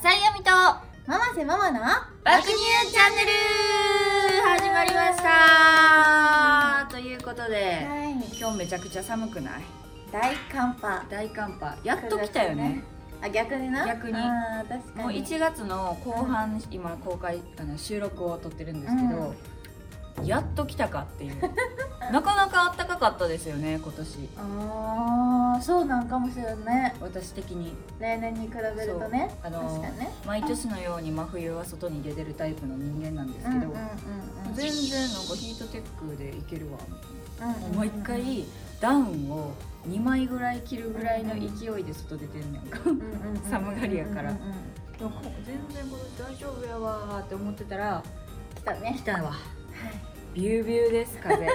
浅井亜美とママせママの爆乳チャンネル。始まりました。ということではい。今日めちゃくちゃ寒くない？大寒波。大寒波。やっと来たよね。あ逆にな？逆に。もう1月の後半、今公開あの収録を撮ってるんですけど、やっと来たかっていう なかなか暖かかったですよね今年。ああそうなんかもしれんね。私的に。例年に比べるとね。あの確かにね。毎年のように真冬は外に出てるタイプの人間なんですけど、全然なんかヒートテックでいけるわもう一回ダウンを2枚ぐらい着るぐらいの勢いで外出てんねんか。寒がりやから。全然今年大丈夫やわーって思ってたら来たね。来たわ。はい。ビュービューです風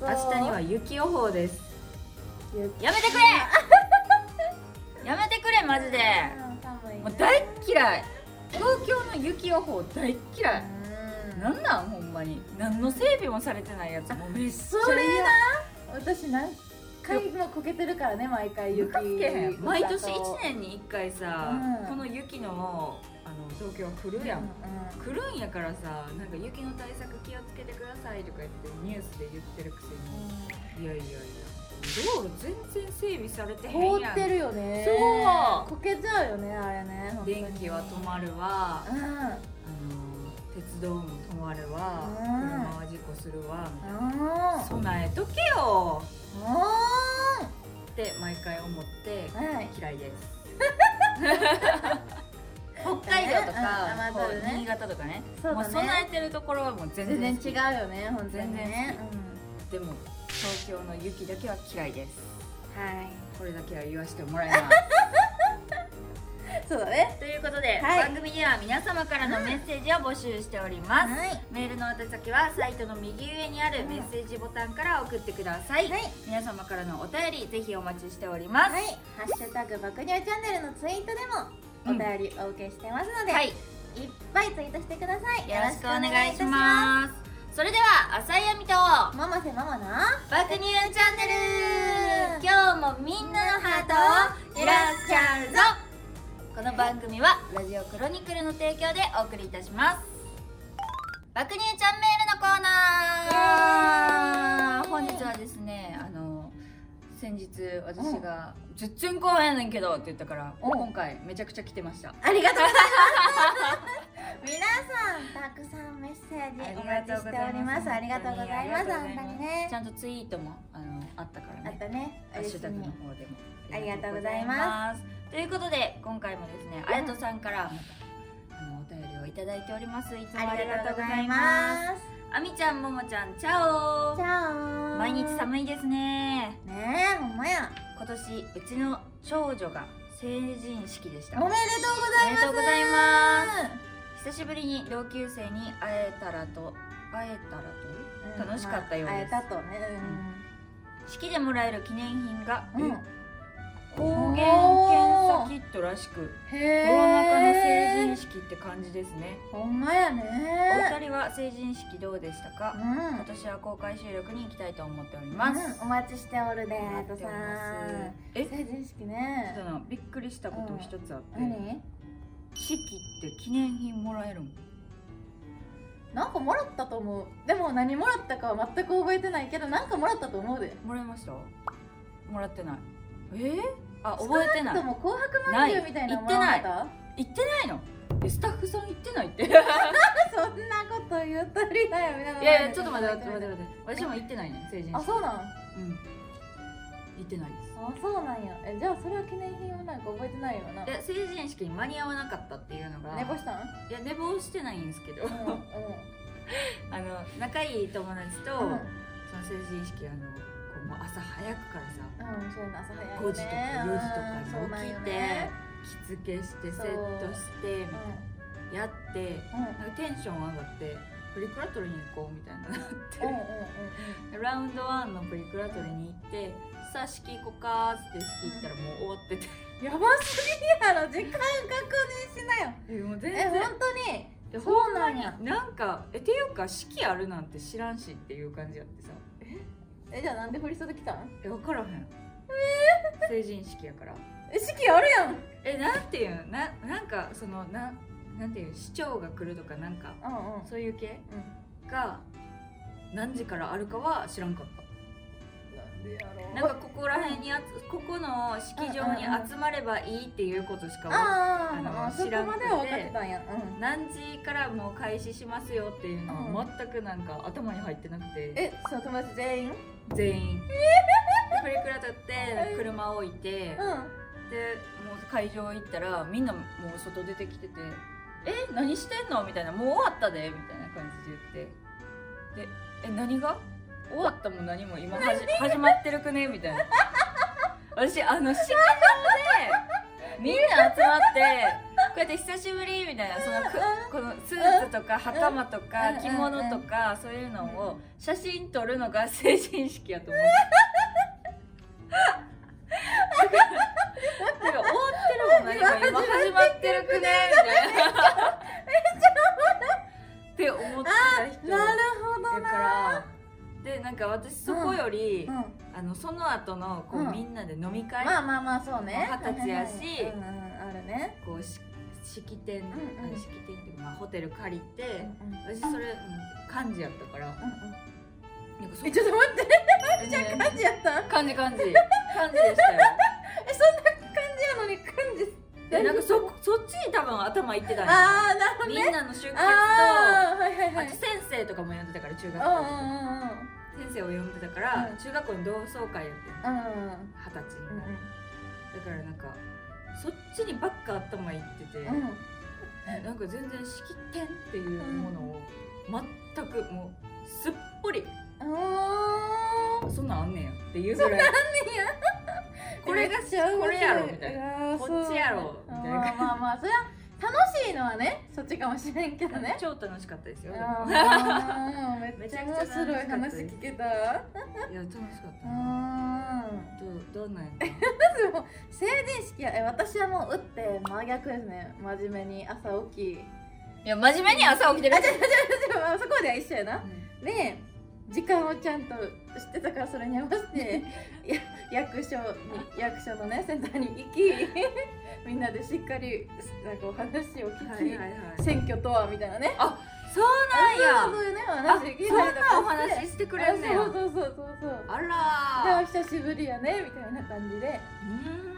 明日には雪予報です。雪。やめてくれ。やめてくれマジで。うん寒い。ねもう大っ嫌い。東京の雪予報大っ嫌い。うん。なんなんほんまに。何の整備もされてないやつ。もうめっそれな私何回もこけてるからね毎回雪毎年だと1年に1回さ、うん。この雪の東京は来るやん、うん来るんやからさなんか雪の対策気をつけてくださいとか言ってニュースで言ってるくせに。いやいやいや。道路全然整備されてへんやん。凍ってるよね。そう。こけちゃうよねあれね電気は止まるわ。うん。あの鉄道も止まるわ、うん。車は事故するわ。みたいなあ備えとけよ。あって毎回思ってはい。嫌いです 北海道とか、うん新潟とかね。そうだね。もう備えてるところはもう全然違うよね本当に全然ねでも東京の雪だけは嫌いです。うんはい。これだけは言わせてもらいます。そうだね。ということで、はい。番組では皆様からのメッセージを募集しております、はい。メールの宛先はサイトの右上にあるメッセージボタンから送ってください、はい。皆様からのお便りぜひお待ちしております。はい。ハッシュタグ爆乳チャンネルのツイートでもお便りお受けしてますので、はい。い、っぱいツイートしてください。よろしくお願いします。それでは浅井亜美とすママせママな爆乳チャンネル。今日もみんなのハートを揺らしちゃうぞ。この番組はラジオクロニクルの提供でお送りいたします。爆乳ちゃんメールのコーナー。本日はですね先日私が「全然来おへんねんけど」って言ったからうん。今回めちゃくちゃ来てました。ありがとうございます。皆さんたくさんメッセージお待ちしております。ありがとうございます本当にね。ちゃんとツイートもあのあったからね。あったね。ハッシュタグの方でも。ありがとうございます。ということで今回もですねあやとさんからまたあのお便りをいただいております。いつもあありりががとうございますあみちゃんももちゃんチャオ。じゃあ毎日寒いですね。ねえほんまや。今年うちの長女が成人式でした。おめでとうございます。おめでとうございます。久しぶりに同級生に会えたらと会えたらと？楽しかったようです。会えたとね。式でもらえる記念品が、うん、うん、抗原検査キットらしくへコロナ禍の成人式式って感じですね。ほんまやおね二人は成人式どうでしたか？うん。今年は公開収録に行きたいと思っております、うん、お待ちしておるであとさえ？成人式ね。そのびっくりしたこと一つあって、何？式って記念品もらえるん。なんかもらったと思う。でも何もらったかは全く覚えてないけどなんかもらったと思うで。もらいました？もらってない。え？ー、あ覚えてない。でも紅白まんじゅうみたいなのもらわなかっ行ってないの。えスタッフさん行ってないって。い たそんなこと言うとりだよ。みたいなやいやちょっと待って待って待って。私も行ってないね成人式。あそうなんうん。行ってないです。あそうなんや。えじゃあそれは記念品をなんか覚えてないよな。で成人式に間に合わなかったっていうのが。寝坊したん？いや寝坊してないんですけど、うんうん。あの仲いい友達と、うん。その成人式あのもう朝早くからさうん、そういうの朝早いよね。5時とか4時とかに起きてね着付けしてセットしてみたいな。やってうん。うんなんかテンション上がってプリクラ撮りに行こうみたいななって、うんうんうんうん。ラウンドワンのプリクラ撮りに行ってさあ式行こうかーって式行ったらもう終わってて。やばすぎやろ時間確認しなよ。えもう全え然本当に。でそうなんや。なんかえていうか式あるなんて知らんしっていう感じやってさえじゃあなんで振り袖来たん？え分からへん、成人式やから。え式あるやん。えなんていうんななんかそのななんていう市長が来るとかなんかうんうん。そういう系？うん。が何時からあるかは知らんかったなんかここら辺にあつここの式場に集まればいいっていうことしかわあの知らんくて。何時からもう開始しますよっていうのは全くなんか頭に入ってなくて。えその友達全員？全員。でプリクラ撮って車置いてうんでもう会場行ったらみんなもう外出てきてて「え何してんの?」みたいな「もう終わったで」みたいな感じで言って。で「え何が？終わったも何も今。はじ始まってるくね?」みたいな。私あの式場でみんな集まってこうやって久しぶりみたいなそのくこのスーツとか袴とかうん着物とかそういうのを写真撮るのが成人式やと思って。だから終わってるもん何も今始まってるくね？みたいな。って思ってた人なるほどだからでなんか私そこより、うんあのその後のこう、うん。みんなで飲み会、まあまあまあそうね。二十歳やし うんうんあるね。こうし式典、んうん。あの式典っていうか、まあ、ホテル借りて、うんうん。私それなんて幹事やったから、なんかそえちょっと待って。えね感じやった？幹事幹事幹事でしたよ。えそんな感じやのに感じ。でなんかそそっちに多分頭いってたんや。ああなるほどね。みんなの出血とああはいはいはい。あと先生とかも呼んでたから中学校うんうんうんうん先生を呼んでたから、うん。中学校の同窓会やって二十歳にうんなる、だからなんかそっちにばっか頭いってて、うん。なんか全然式典っていうものを全くもうすっぽりうん。そんなんあんねんやっていうぐらい。これがこれやろみたいな。こっちやろみたいな。まあまあまあそれは楽しいのはねそっちかもしれんけどね。超楽しかったですよ。めっちゃ面白い話聞けた。いや楽しかった。どうどうなんや成人 式はえ私はもう打って真逆ですね。真面目に朝起き。いや真面目に朝起きてる。あ違う違う違そこでは一緒やな。うん。で時間をちゃんと知ってたからそれに合わせて や役所に役所のねセンターに行き みんなでしっかりなんかお話を聞き、はいはいはい。選挙とはみたいなね。そうなんや。そういうね話聞いたりお話してくれんねそうそうそうそうそう。あじゃらー。あ久しぶりやねみたいな感じで。うーん。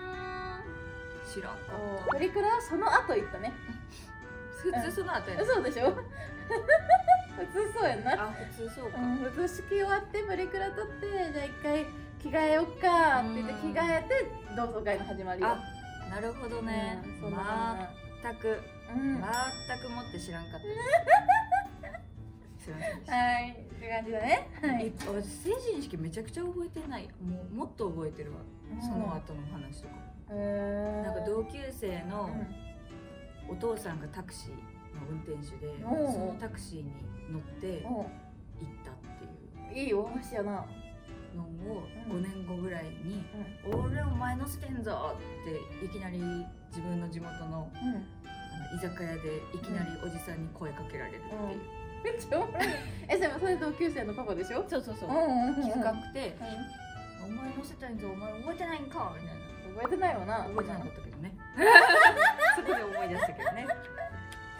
知らんかっプリクラはその後行ったね。た普通その後やね。そうでしょ？普通そうやんな。あ普通そうか、うん、普通式終わってプリクラ撮ってじゃあ一回着替えよっかって言って着うん。替えて同窓会の始まりよ。あなるほどね、うん全くうん。全くもって知らんかったです。すいませはいって感じだね。はい。え私成人式めちゃくちゃ覚えてない。もうもっと覚えてるわ、その後の話とか。へーなんか同級生のうんお父さんがタクシーの運転手でそのタクシーに乗って行ったっていう。いいお話やな。のをうん。5年後ぐらいに「俺お前乗せてんぞ!」っていきなり自分の地元のあの居酒屋でいきなりおじさんに声かけられるっていう、めっちゃおもろい。えでもそれ同級生のパパでしょ？そうそうそう、気深くてう「お前乗せたいんぞお前覚えてないんか」みたいな。ん覚えてないわな。覚えてなかったけどね そこで思い出したけどね。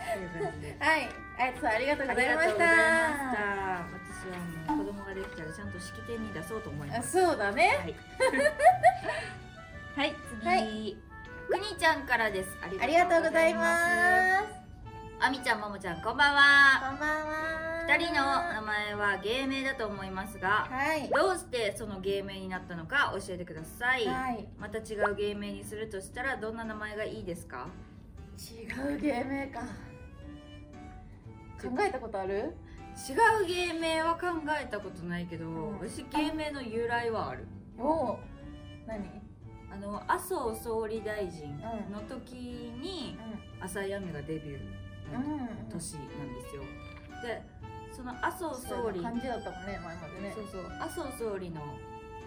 はい。あやつさんありがとうございました。私はもう子供ができたらちゃんと式典に出そうと思いあます。そうだね。はい。はい。次、はいくにちゃんからです。あありがとうございます。あみちゃんももちゃんこんばんは。こんばんは二人の名前は芸名だと思いますがはい。どうしてその芸名になったのか教えてください、はい。また違う芸名にするとしたらどんな名前がいいですか？違う芸名か。考えたことある？違う芸名は考えたことないけど、ん。私芸名の由来はある。おお何？あの麻生総理大臣の時に朝闇がデビューうん。の年なんですよ。でその麻生総理感じだったもんね前までね。そうそう。麻生総理の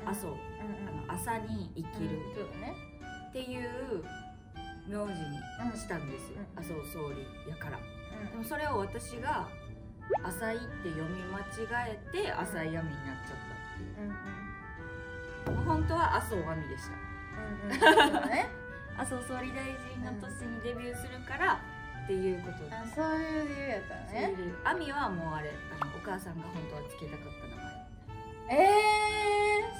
麻生、うんうん。あの朝に生きる。うんそうだね。っていう名字にしたんですよ、うん麻生総理やから。でうもそれを私が浅いって読み間違えて浅い闇になっちゃった。っていんうん。うもう本当は麻生亜美でした。うんうん。ね。麻生総理大臣の年にデビューするからっていうこと。であそういう理由やったのそういうね理由。亜美はもうあれあのお母さんが本当はつけたかった名前。え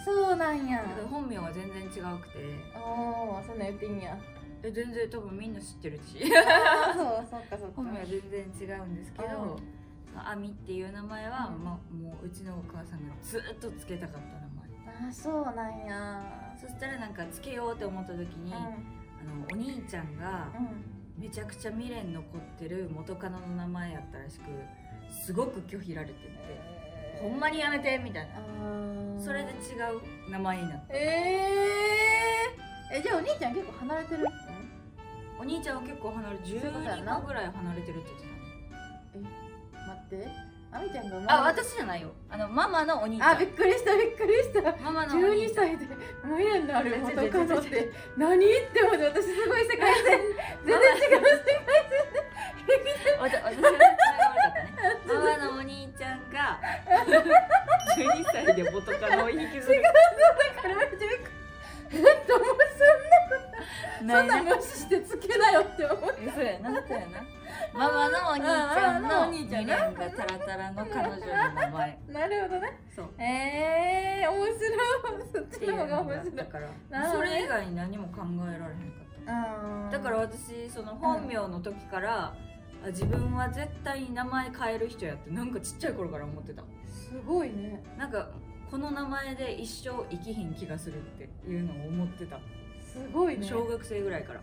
ー、そうなんや。だから本名は全然違くて。おおそんなん言っていいんや。え全然多分みんな知ってるし。そうそっかそっか。本名は全然違うんですけどう亜美っていう名前は、うん。ま、もううちのお母さんがずっとつけたかった名前。あそうなんや。そしたらなんかつけようって思った時に、うあのお兄ちゃんがんうんめちゃくちゃ未練残ってる元カノの名前やったらしくすごく拒否られてて「ほんまにやめて」みたいな。それで違う名前になった。えー、えじゃあお兄ちゃん結構離れてる？お兄ちゃんは結構離れそういうことやな12個ぐらい離れてるって言って待ってあみちゃんがあ私じゃないよ。あのママのお兄ちゃん。あびっくりしたびっくりした。ママのお兄12ちゃん。歳で無縁のある元カノっ違う違う違うて何って思って私すごい世界線全然違うわた私が悪かったね。ママのお兄ちゃんが12歳で元カノを引きずる。からめっちゃびっくりえっともうそんな そんな無視してつけなよって思って。えそうやなそうやな。ママのお兄ちゃんの未練がタラタラの彼女の名前。なるほどね。そう。えー、面白い。そっちの方がの面白いからそれ以外に何も考えられへんかった。うんだから私その本名の時から、あ自分は絶対に名前変える人やってなんかちっちゃい頃から思ってた。すごいね。なんかこの名前で一生生きひん気がするっていうのを思ってた、すごいね。小学生ぐらいから。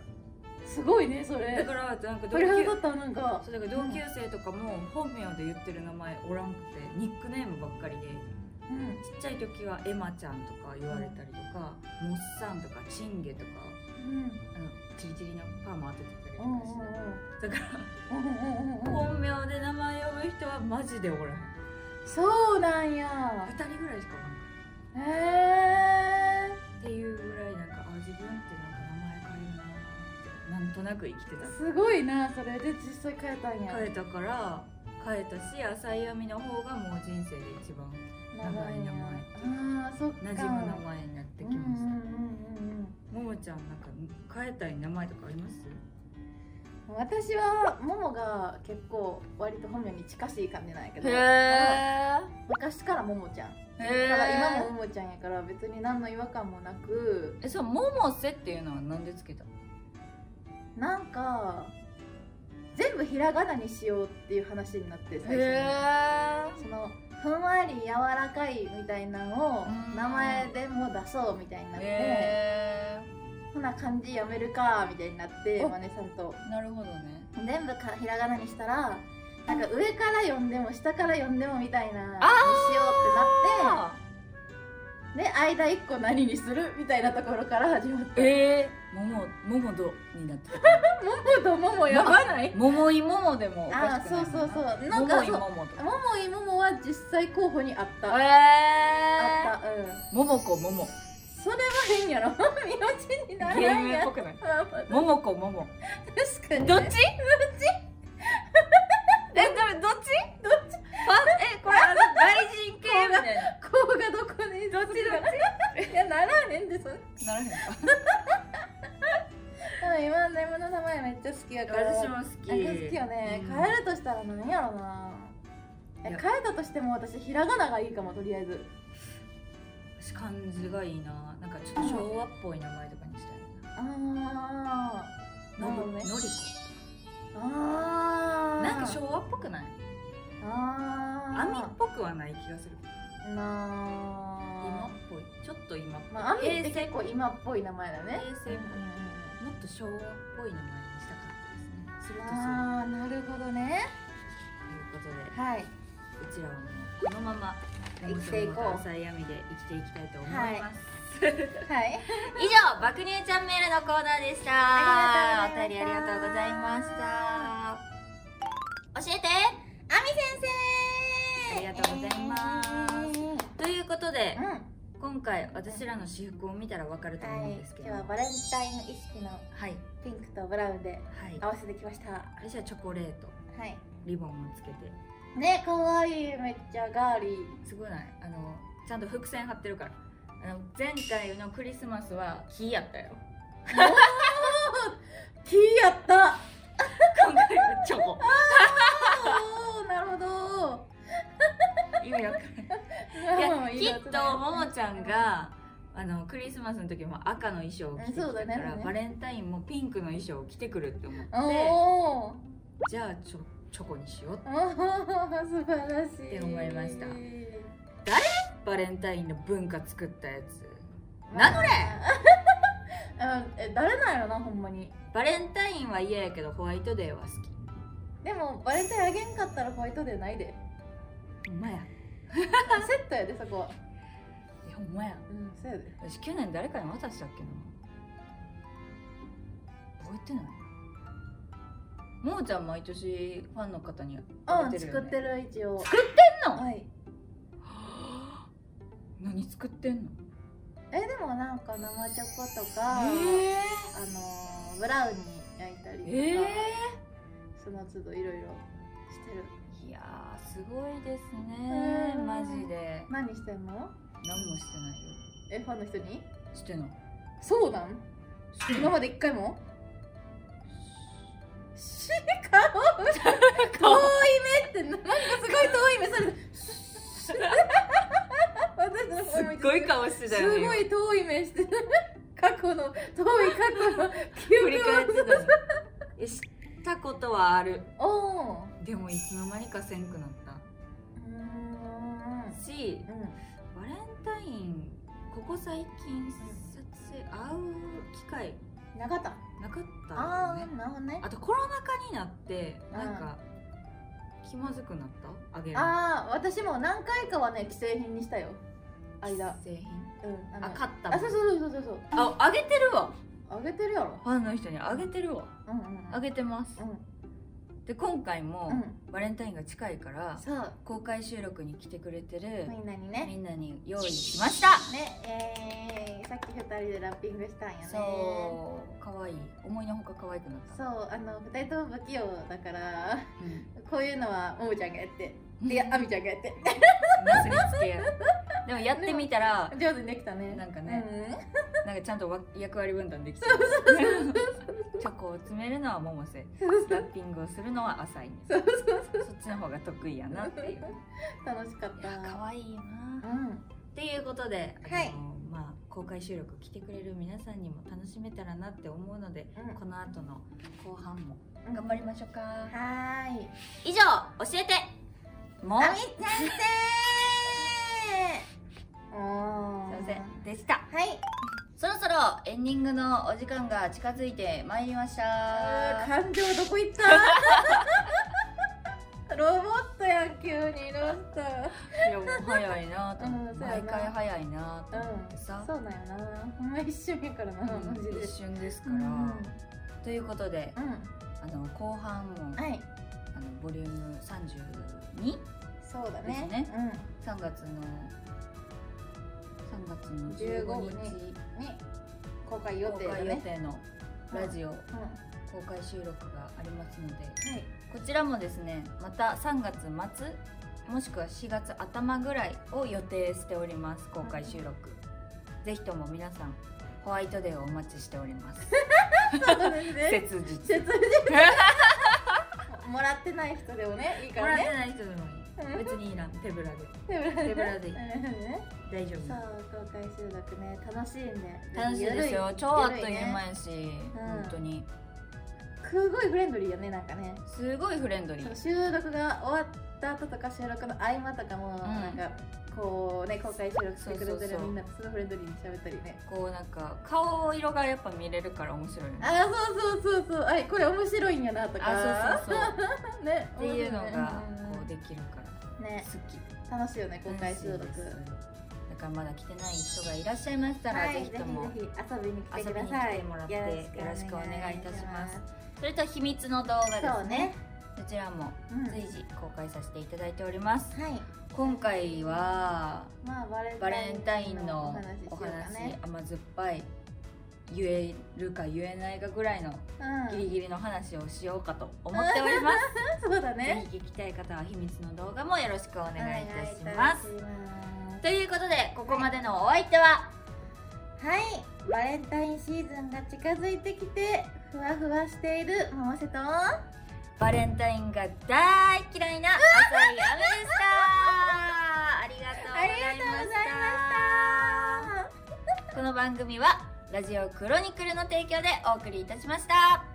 すごいねそれ。だからなんか同級立ったなんか。そうだから同級生とかも本名で言ってる名前おらんくてニックネームばっかりでうん。ちっちゃい時はエマちゃんとか言われたりとか、モッサンとかチンゲとかうん。あのチリチリのパーマ当ててたりとうんうんかして、だからうん。うんうんうん本名で名前呼ぶ人はマジでおらへん。そうなんや。2人ぐらいしかおらん。へえっていうぐらいなんかあ自分ってなんか名前変えるなってなんとなく生きてた。すごいなそれで実際変えたんや。変えたから変えたし浅い闇の方がもう人生で一番長い名前。あーそっか。馴染む名前になってきました、ももちゃんなんか変えたい名前とかあります？うん私はももが結構割と本名に近しい感じなんやけど。え昔からももちゃんだへからえ今もももちゃんやから別に何の違和感もなくえそうももせっていうのはなんでつけた？なんか全部ひらがなにしようっていう話になって最初に。えそのふんわり柔らかいみたいなのをうん。名前でも出そうみたいになって、へほな漢字やめるかみたいになってお。マネさんと。えなるほどね。全部かひらがなにしたらなんか上から読んでも下から読んでもみたいなにしようってあなってで間一個何にするみたいなところから始まって。えー、ももももどになってたもも とももやばない。ももいももでもおかあしくないそうそうそう。うなんかももいももとももいももは実際候補にあった、えあった。うん。ー、ももこももそれは変やろ。名字になら芸ないやん名っぽくない。あももこもも確かにどっち？どっち？どっちどっち？いやならへんでそれならへんか。でも今の今の名前めっちゃ好きやから。私も好き。なんか好きよね、うん。変えるとしたら何やろな。変えたとしても私ひらがながいいかもとりあえず。私漢字がいいな。なんかちょっと昭和っぽい名前とかにしたいあななるほどね。のりーあー。こなんか昭和っぽくない？あー。網っぽくはない気がする今なっぽい。ちょっと今。っぽい、まあ、アミって結構今っぽい名前だね。平成っぽい。もっと昭和っぽい名前にしたかったですね。するとするああ、なるほどね。ということではい。うちらはもうこのまま生きていこう。浅い。闇で生きていきたいと思います、はい。以上爆乳チャンネルのコーナーでした。ありがとうお便りありがとうございました。教えて。アミ先生。ありがとうございます。ということでうん。は今回私らの私服を見たらわかると思うんいです。けど。今日はバレンタイン意識のはい。ピンクとブラウンではい。合わせてきました。は私はチョコレート。い。リボンをつけて。ね、可愛い。めっちゃガーリー。すごいない。あのちゃんと伏線貼ってるから。あの前回のクリスマスは木やったよ。キーやった。今回はチョコ。なるほど。意味わかんないいや きっとももちゃんがあのクリスマスの時も赤の衣装を着てきたから、だね。バレンタインもピンクの衣装を着てくるって思ってじゃあチョチョコにしようおー 素晴らしい。って思いました。バレンタインの文化作ったやつ。なんこれ え誰なんやろなほんまに。バレンタインは嫌やけどホワイトデーは好き。でもバレンタインあげんかったらホワイトデーないで。ほんまや セットやでそこ。はえほんまや。うんそうやで。私去年誰かに渡したっけな。覚えてない。ももちゃん毎年ファンの方にあうんげてるよ、ね、作ってる一応作ってんの、はい。何作ってんの？えでもなんか生チョコとか、えあのーブラウニー焼いたりとか、えその都度いろいろしてる。ー、いやーすごいですね。うん。マジで。何してんの？何もしてないよ。えファンの人に？してんのそうなん？今まで一回も？し顔？遠い顔目ってなんかすごい遠い目されすっごい顔してたすよねごい遠い目して過去の遠い過去の記憶たのえ知ったことはある。でもいつの間にかせんくなった。うーん。しうんバレンタインここ最近撮影会う機会。なかった。なかったね。あなるほどね。あとコロナ禍になってうん。なんか気まずくなった？あげるああ私も何回かはね既製品にしたよ。間。製品？うんのあ買ったあそうそうそうそうそう。ああげてるわ。あげてるやろ。ファンの人にあげてるわ。うんうんうん。あげてます。うんで今回もうん。バレンタインが近いから公開収録に来てくれてるみんなにみねんなに用意しました。ねえー、さっき二人でラッピングしたんよね。そう。可愛い。思いのほか可愛くなった。そう。あの二人とも不器用だからうん。こういうのはももちゃんがやって。いやあみちゃんがやってなすりつけや。でもやってみたら上手にできたね。なんかねうん。なんかちゃんとわ役割分担できてチョコを詰めるのは百瀬。ラッピングをするのは浅いね。そっちの方が得意やなっていう。楽しかった。可愛いよな。うん。っていうことで、はい。まあ、公開収録来てくれる皆さんにも楽しめたらなって思うので、うん。この後の後半もうん。頑張りましょうか、はーい。以上教えてもみ先生すいません。でした。はい。そろそろエンディングのお時間が近づいてまいりました。感情どこ行った？ロボットやん急にどうしたいやもう早いなと。思って、うん毎回早いなと思ってさ。うん、そうなんやな。ほんま一瞬やからな、うんマジで。一瞬ですから、うん。ということでうん。あの後半も、はい。あのボリューム 32? そうだね。ですね。3月の3月の15 15日。日うんね公開予公開予定のラジオ。うん。公開収録がありますので。はい。こちらもですねまた3月末もしくは4月頭ぐらいを予定しております公開収録。ぜひとも皆さんホワイトデーをお待ちしております。切実。切実もらってない人でもねいいかもららねってない人でもいい。別にいいな。手ぶらで。手ぶらで。手ぶらでいい。ね大丈そう夫公開収録ね。楽しいんで。楽しいですよ。超あっという間ね。やし、本当にすごいフレンドリーよねなんかね。すごいフレンドリー。収録が終わった後とか収録の合間とかも、なんかこうね公開収録してくれてるみんなとすごいフレンドリーに喋ったりね。こうなんか顔色がやっぱ見れるから面白いよね。あそうそうそうそうあこれ面白いんやなとか。あそうそうそう。ねっていうのがこうできるから。ね。好き。楽しいよね公開収録。だからまだ来てない人がいらっしゃいましたら、はいぜひとも遊びに来てくだ遊びにさい来てもらってよろしくお願いいたしますそれと秘密の動画ですね。そうね。こちらもうん。随時公開させていただいております。はい。今回はまあバレンタインのおお話ね甘酸っぱい言えるか言えないかぐらいのうん。ギリギリの話をしようかと思っております、そうだね。ぜひ聞きたい方は秘密の動画もよろしくお願いいたしまます。ということでここまでのお相手は？はい。バレンタインシーズンが近づいてきてふわふわしているママセと。バレンタインが大嫌いな浅い雨でした。ありがとうごありがとうございました。この番組はラジオクロニクルの提供でお送りいたしました